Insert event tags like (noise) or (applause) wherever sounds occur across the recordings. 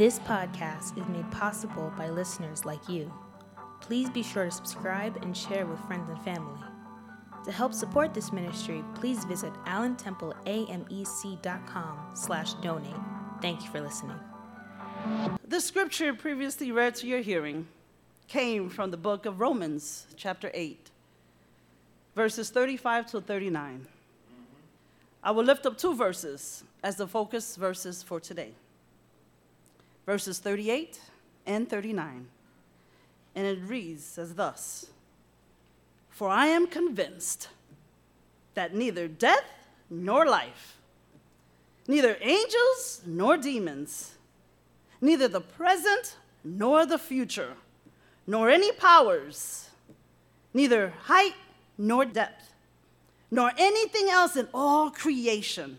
This podcast is made possible by listeners like you. Please be sure to subscribe and share with friends and family. To help support this ministry, please visit allentempleamec.com slash donate. Thank you for listening. The scripture previously read to your hearing came from the book of Romans, chapter 8, verses 35 to 39. I will lift up two verses as the focus verses for today verses 38 and 39. And it reads as thus For I am convinced that neither death nor life, neither angels nor demons, neither the present nor the future, nor any powers, neither height nor depth, nor anything else in all creation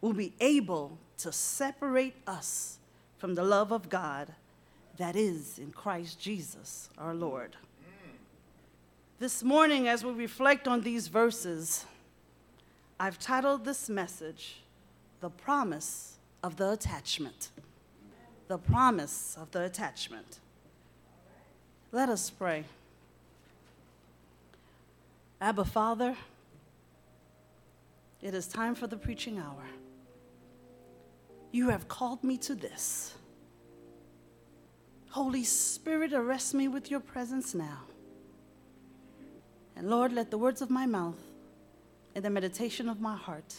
will be able to separate us from the love of God that is in Christ Jesus our Lord. This morning, as we reflect on these verses, I've titled this message, The Promise of the Attachment. The Promise of the Attachment. Let us pray. Abba, Father, it is time for the preaching hour. You have called me to this. Holy Spirit, arrest me with your presence now. And Lord, let the words of my mouth and the meditation of my heart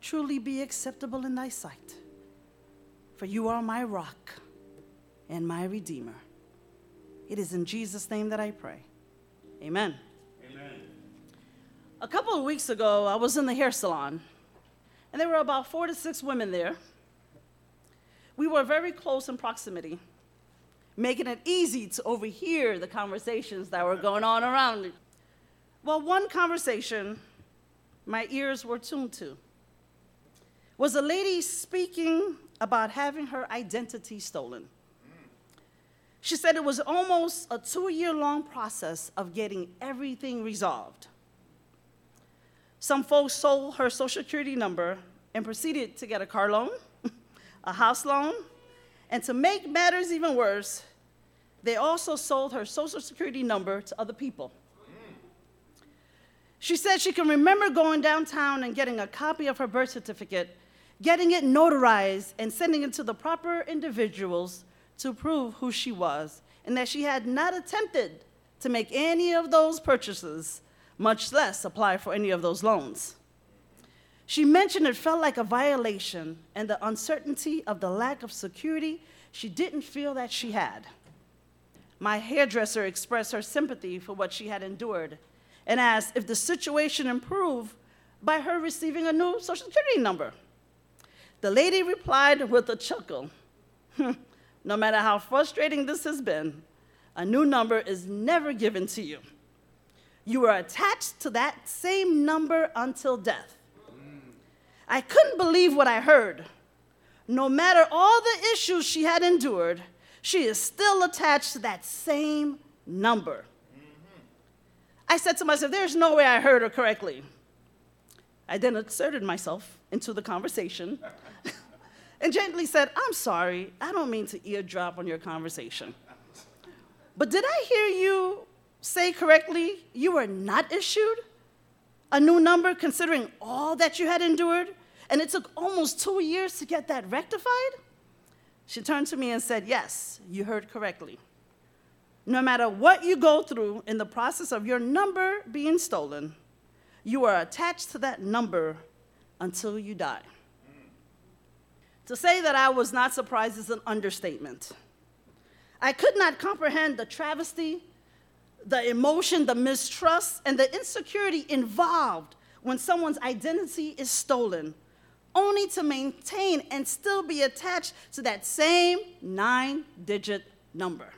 truly be acceptable in thy sight. For you are my rock and my redeemer. It is in Jesus' name that I pray. Amen. Amen. A couple of weeks ago, I was in the hair salon, and there were about four to six women there. We were very close in proximity, making it easy to overhear the conversations that were going on around me. Well, one conversation my ears were tuned to was a lady speaking about having her identity stolen. She said it was almost a two year long process of getting everything resolved. Some folks sold her social security number and proceeded to get a car loan, a house loan, and to make matters even worse, they also sold her social security number to other people. She said she can remember going downtown and getting a copy of her birth certificate, getting it notarized, and sending it to the proper individuals to prove who she was, and that she had not attempted to make any of those purchases, much less apply for any of those loans. She mentioned it felt like a violation and the uncertainty of the lack of security she didn't feel that she had. My hairdresser expressed her sympathy for what she had endured and asked if the situation improved by her receiving a new social security number. The lady replied with a chuckle hmm, No matter how frustrating this has been, a new number is never given to you. You are attached to that same number until death. I couldn't believe what I heard. No matter all the issues she had endured, she is still attached to that same number. I said to myself, There's no way I heard her correctly. I then inserted myself into the conversation (laughs) and gently said, I'm sorry, I don't mean to eardrop on your conversation. But did I hear you say correctly you were not issued a new number considering all that you had endured? And it took almost two years to get that rectified? She turned to me and said, Yes, you heard correctly. No matter what you go through in the process of your number being stolen, you are attached to that number until you die. To say that I was not surprised is an understatement. I could not comprehend the travesty, the emotion, the mistrust, and the insecurity involved when someone's identity is stolen, only to maintain and still be attached to that same nine digit number.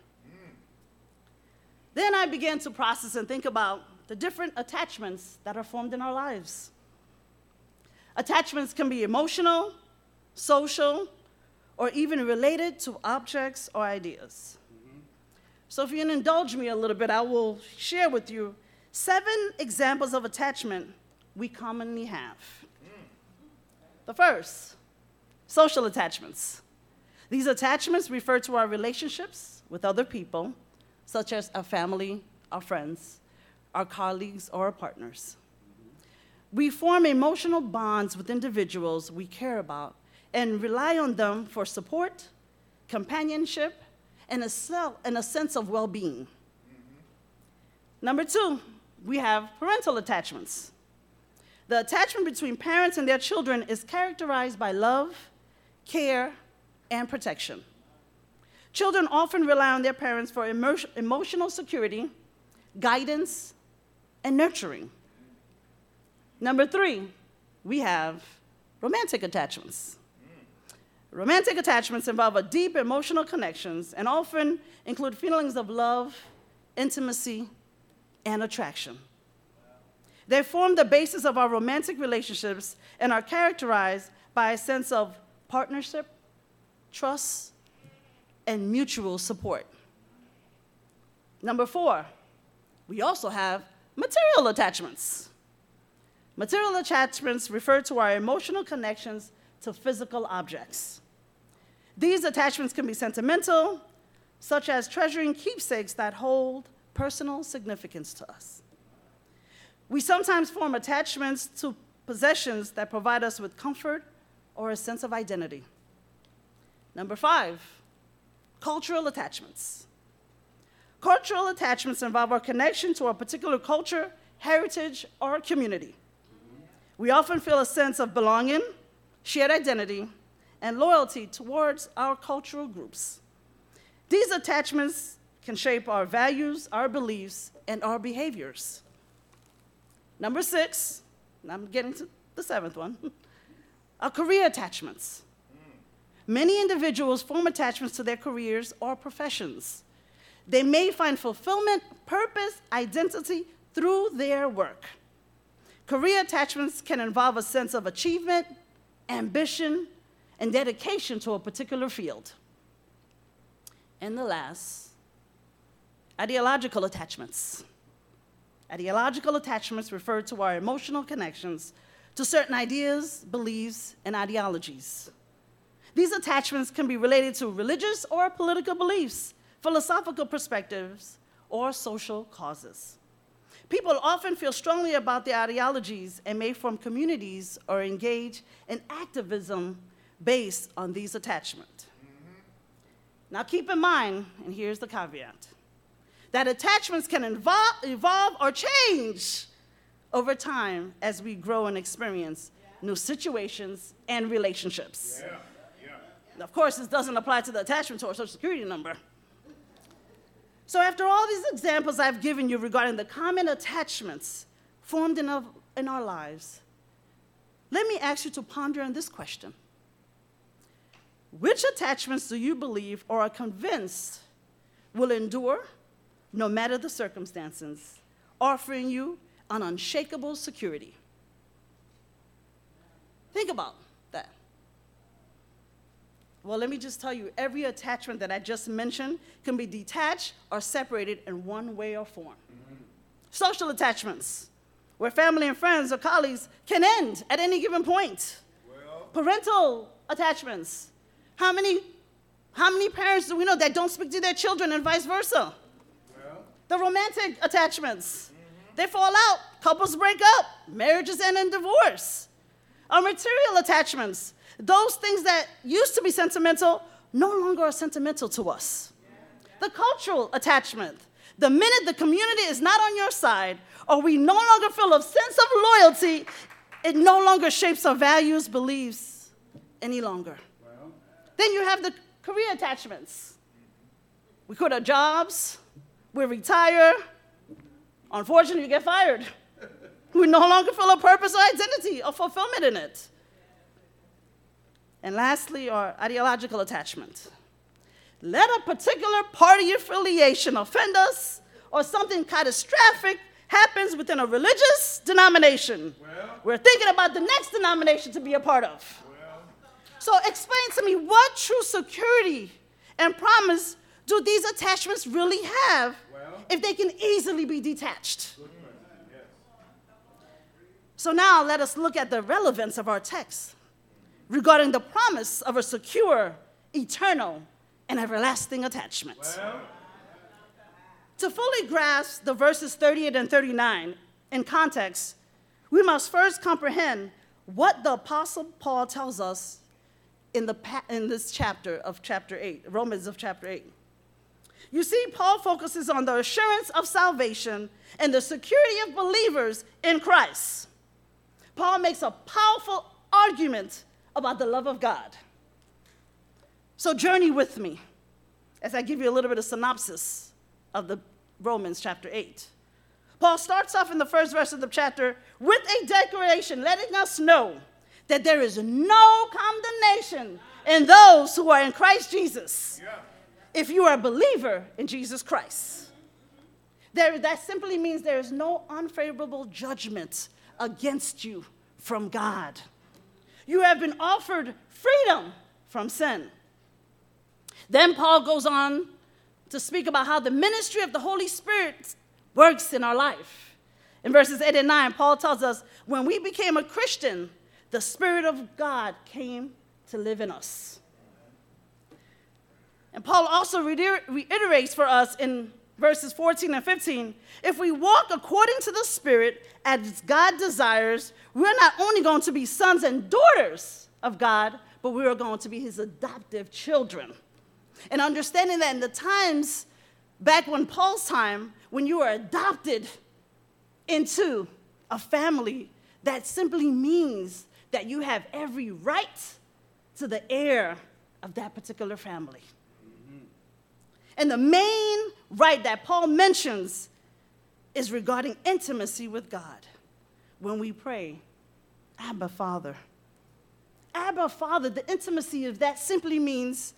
Then I began to process and think about the different attachments that are formed in our lives. Attachments can be emotional, social, or even related to objects or ideas. So, if you indulge me a little bit, I will share with you seven examples of attachment we commonly have. The first, social attachments. These attachments refer to our relationships with other people, such as our family, our friends, our colleagues, or our partners. We form emotional bonds with individuals we care about and rely on them for support, companionship, and a, and a sense of well being. Number two, we have parental attachments. The attachment between parents and their children is characterized by love, care, and protection. Children often rely on their parents for emo- emotional security, guidance, and nurturing. Number three, we have romantic attachments. Romantic attachments involve a deep emotional connections and often include feelings of love, intimacy, and attraction. They form the basis of our romantic relationships and are characterized by a sense of partnership, trust, and mutual support. Number four, we also have material attachments. Material attachments refer to our emotional connections to physical objects. These attachments can be sentimental, such as treasuring keepsakes that hold personal significance to us. We sometimes form attachments to possessions that provide us with comfort or a sense of identity. Number five, cultural attachments. Cultural attachments involve our connection to a particular culture, heritage, or community. We often feel a sense of belonging, shared identity, and loyalty towards our cultural groups. These attachments can shape our values, our beliefs, and our behaviors. Number six, I'm getting to the seventh one, (laughs) are career attachments. Many individuals form attachments to their careers or professions. They may find fulfillment, purpose, identity through their work. Career attachments can involve a sense of achievement, ambition, and dedication to a particular field. And the last, ideological attachments. Ideological attachments refer to our emotional connections to certain ideas, beliefs, and ideologies. These attachments can be related to religious or political beliefs, philosophical perspectives, or social causes. People often feel strongly about their ideologies and may form communities or engage in activism based on these attachments. Now, keep in mind, and here's the caveat that attachments can evolve, evolve or change over time as we grow and experience new situations and relationships. Yeah. Yeah. Of course, this doesn't apply to the attachment to our social security number. So, after all these examples I've given you regarding the common attachments formed in our, in our lives, let me ask you to ponder on this question Which attachments do you believe or are convinced will endure no matter the circumstances, offering you an unshakable security. Think about that. Well, let me just tell you every attachment that I just mentioned can be detached or separated in one way or form. Mm-hmm. Social attachments, where family and friends or colleagues can end at any given point. Well. Parental attachments. How many, how many parents do we know that don't speak to their children and vice versa? The romantic attachments, they fall out, couples break up, marriages end in divorce. Our material attachments, those things that used to be sentimental, no longer are sentimental to us. The cultural attachment, the minute the community is not on your side, or we no longer feel a sense of loyalty, it no longer shapes our values, beliefs any longer. Well. Then you have the career attachments. We quit our jobs, we retire. Unfortunately, you get fired. We no longer feel a purpose or identity or fulfillment in it. And lastly, our ideological attachment. Let a particular party affiliation offend us, or something catastrophic happens within a religious denomination. Well, We're thinking about the next denomination to be a part of. Well, so, explain to me what true security and promise do these attachments really have if they can easily be detached? So now let us look at the relevance of our text regarding the promise of a secure eternal, and everlasting attachment. Well. To fully grasp the verses 38 and 39 in context, we must first comprehend what the Apostle Paul tells us in, the, in this chapter of chapter 8, Romans of chapter 8. You see, Paul focuses on the assurance of salvation and the security of believers in Christ. Paul makes a powerful argument about the love of God. So, journey with me as I give you a little bit of synopsis of the Romans chapter 8. Paul starts off in the first verse of the chapter with a declaration letting us know that there is no condemnation in those who are in Christ Jesus. Yeah. If you are a believer in Jesus Christ, there, that simply means there is no unfavorable judgment against you from God. You have been offered freedom from sin. Then Paul goes on to speak about how the ministry of the Holy Spirit works in our life. In verses 8 and 9, Paul tells us when we became a Christian, the Spirit of God came to live in us. And Paul also reiterates for us in verses 14 and 15 if we walk according to the Spirit as God desires, we're not only going to be sons and daughters of God, but we are going to be his adoptive children. And understanding that in the times back when Paul's time, when you were adopted into a family, that simply means that you have every right to the heir of that particular family. And the main right that Paul mentions is regarding intimacy with God. When we pray, Abba, Father. Abba, Father, the intimacy of that simply means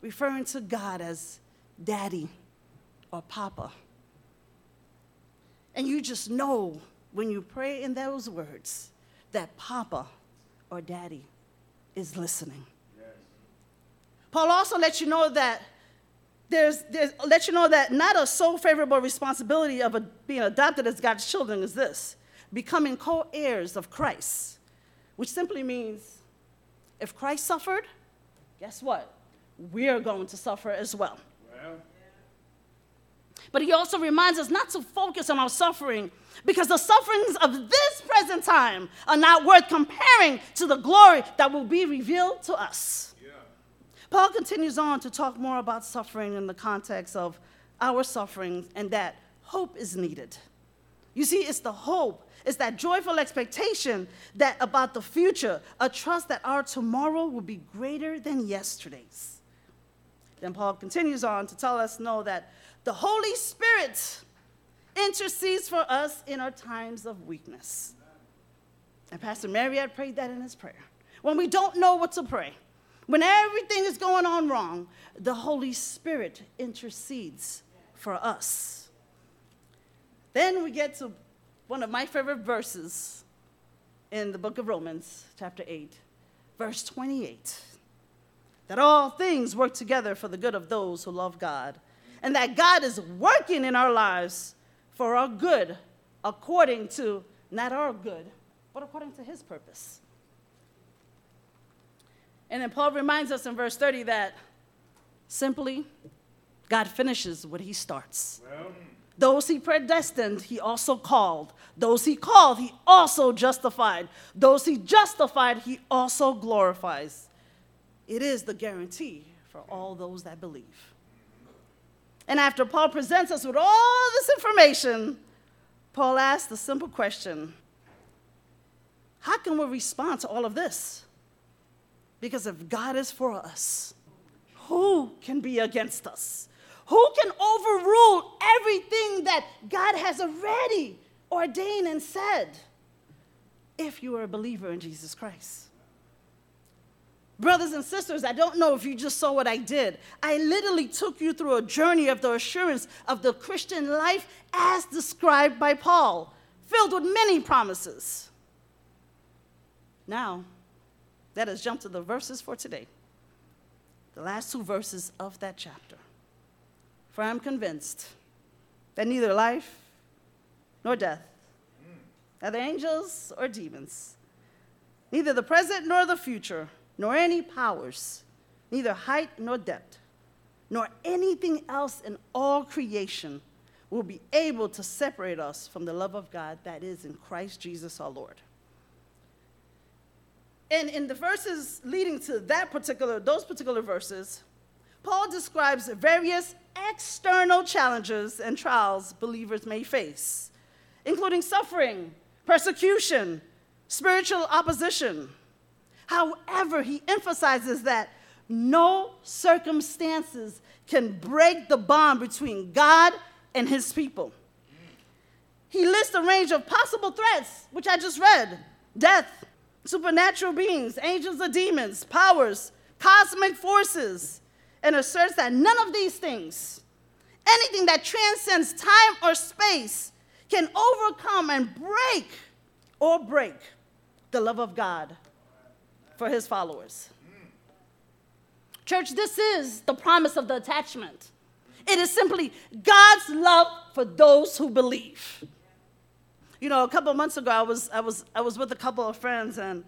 referring to God as Daddy or Papa. And you just know when you pray in those words that Papa or Daddy is listening. Yes. Paul also lets you know that there's, there's let you know that not a sole favorable responsibility of a, being adopted as God's children is this becoming co heirs of Christ, which simply means if Christ suffered, guess what? We're going to suffer as well. well. But he also reminds us not to focus on our suffering because the sufferings of this present time are not worth comparing to the glory that will be revealed to us. Paul continues on to talk more about suffering in the context of our sufferings and that hope is needed. You see, it's the hope, it's that joyful expectation that about the future, a trust that our tomorrow will be greater than yesterday's. Then Paul continues on to tell us know that the Holy Spirit intercedes for us in our times of weakness. And Pastor Marriott prayed that in his prayer. When we don't know what to pray, when everything is going on wrong, the Holy Spirit intercedes for us. Then we get to one of my favorite verses in the book of Romans, chapter 8, verse 28 that all things work together for the good of those who love God and that God is working in our lives for our good according to not our good, but according to his purpose. And then Paul reminds us in verse 30 that simply God finishes what he starts. Well. Those he predestined, he also called. Those he called, he also justified. Those he justified, he also glorifies. It is the guarantee for all those that believe. And after Paul presents us with all this information, Paul asks the simple question How can we respond to all of this? Because if God is for us, who can be against us? Who can overrule everything that God has already ordained and said if you are a believer in Jesus Christ? Brothers and sisters, I don't know if you just saw what I did. I literally took you through a journey of the assurance of the Christian life as described by Paul, filled with many promises. Now, let us jump to the verses for today, the last two verses of that chapter. For I am convinced that neither life nor death, neither angels or demons, neither the present nor the future, nor any powers, neither height nor depth, nor anything else in all creation will be able to separate us from the love of God that is in Christ Jesus our Lord. And in the verses leading to that particular, those particular verses, Paul describes various external challenges and trials believers may face, including suffering, persecution, spiritual opposition. However, he emphasizes that no circumstances can break the bond between God and his people. He lists a range of possible threats, which I just read death, supernatural beings, angels or demons, powers, cosmic forces, and asserts that none of these things, anything that transcends time or space, can overcome and break or break the love of God for his followers. Church, this is the promise of the attachment. It is simply God's love for those who believe. You know, a couple of months ago, I was, I was, I was with a couple of friends, and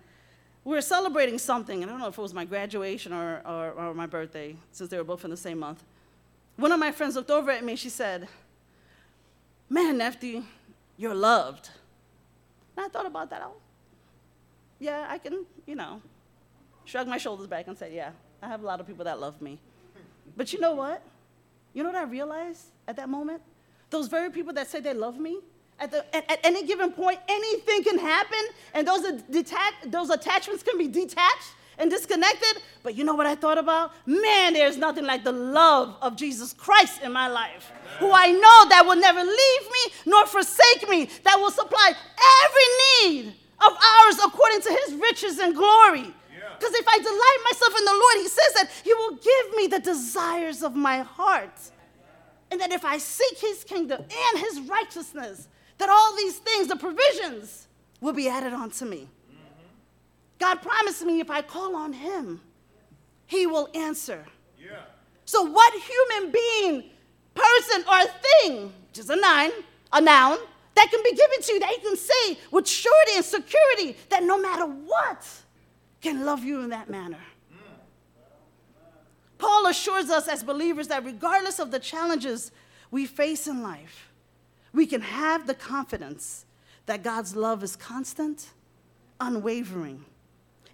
we were celebrating something. And I don't know if it was my graduation or, or, or my birthday, since they were both in the same month. One of my friends looked over at me. She said, Man, Nefty, you're loved. And I thought about that. I, yeah, I can, you know, shrug my shoulders back and say, Yeah, I have a lot of people that love me. But you know what? You know what I realized at that moment? Those very people that say they love me, at, the, at, at, any given point, anything can happen, and those, those attachments can be detached and disconnected. But you know what I thought about? Man, there's nothing like the love of Jesus Christ in my life, who I know that will never leave me nor forsake me, that will supply every need of ours according to his riches and glory. Because if I delight myself in the Lord, he says that he will give me the desires of my heart. And that if I seek his kingdom and his righteousness, that all these things, the provisions, will be added onto me. God promised me if I call on Him, He will answer. Yeah. So, what human being, person, or thing, which is a noun, a noun, that can be given to you that you can say with surety and security that no matter what, can love you in that manner. Paul assures us as believers that regardless of the challenges we face in life, we can have the confidence that God's love is constant, unwavering.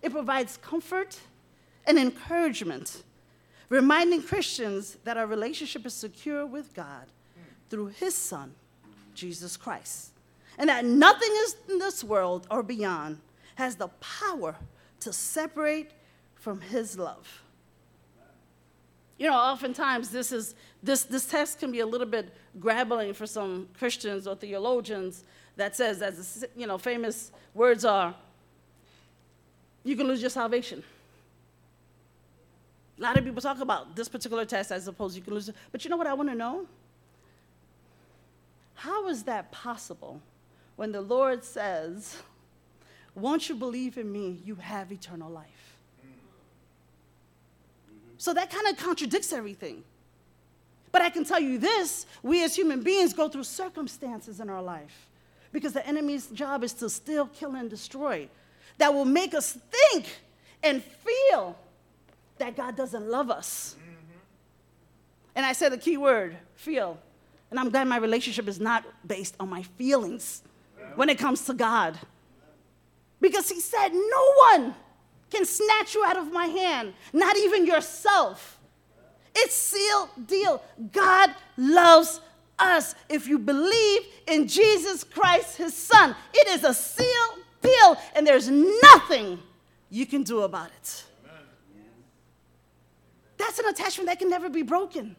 It provides comfort and encouragement, reminding Christians that our relationship is secure with God through His Son, Jesus Christ, and that nothing in this world or beyond has the power to separate from His love. You know, oftentimes this is this this text can be a little bit grabbling for some Christians or theologians that says, as you know, famous words are, you can lose your salvation. A lot of people talk about this particular test as opposed to you can lose it. But you know what I want to know? How is that possible when the Lord says, Once you believe in me, you have eternal life? So that kind of contradicts everything. But I can tell you this we as human beings go through circumstances in our life because the enemy's job is to steal, kill, and destroy that will make us think and feel that God doesn't love us. Mm-hmm. And I said the key word feel. And I'm glad my relationship is not based on my feelings when it comes to God. Because He said, No one can snatch you out of my hand, not even yourself. It's sealed deal. God loves us if you believe in Jesus Christ, his son. It is a sealed deal, and there's nothing you can do about it. That's an attachment that can never be broken,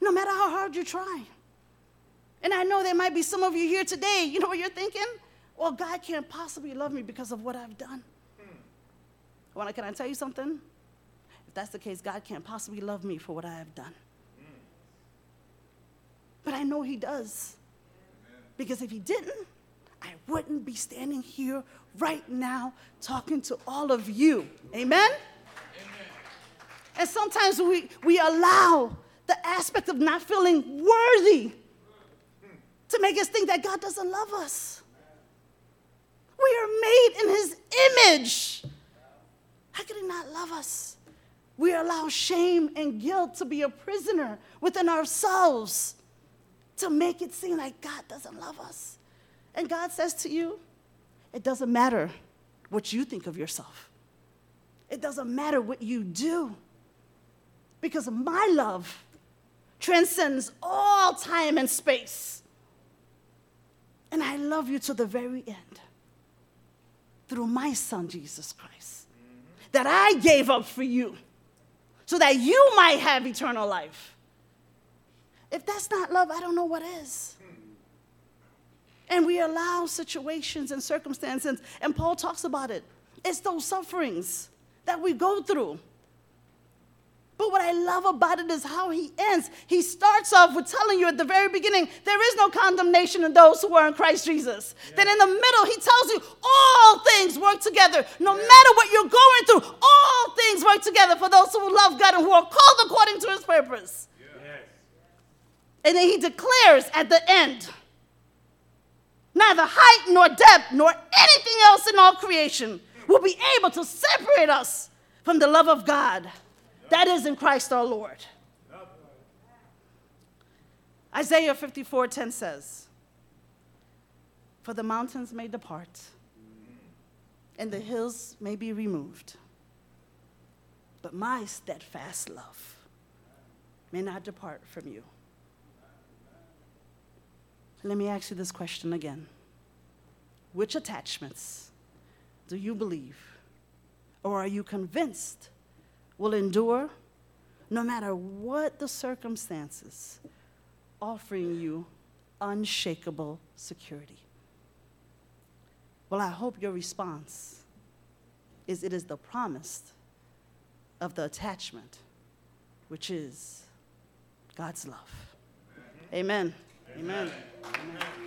no matter how hard you try. And I know there might be some of you here today, you know what you're thinking? Well, God can't possibly love me because of what I've done. Well, can I tell you something? If that's the case, God can't possibly love me for what I have done. But I know He does. Because if He didn't, I wouldn't be standing here right now talking to all of you. Amen? Amen? And sometimes we, we allow the aspect of not feeling worthy to make us think that God doesn't love us. We are made in His image. How could he not love us? We allow shame and guilt to be a prisoner within ourselves to make it seem like God doesn't love us. And God says to you, it doesn't matter what you think of yourself, it doesn't matter what you do, because my love transcends all time and space. And I love you to the very end through my son, Jesus Christ, that I gave up for you so that you might have eternal life. If that's not love, I don't know what is. And we allow situations and circumstances, and Paul talks about it. It's those sufferings that we go through but what I love about it is how he ends. He starts off with telling you at the very beginning there is no condemnation in those who are in Christ Jesus. Yeah. Then in the middle, he tells you all things work together. No yeah. matter what you're going through, all things work together for those who love God and who are called according to his purpose. Yeah. And then he declares at the end neither height nor depth nor anything else in all creation will be able to separate us from the love of God that is in Christ our Lord. Isaiah 54:10 says, For the mountains may depart, and the hills may be removed, but my steadfast love may not depart from you. Let me ask you this question again. Which attachments do you believe, or are you convinced will endure no matter what the circumstances, offering you unshakable security. Well, I hope your response is it is the promise of the attachment, which is God's love. Amen. Amen. Amen.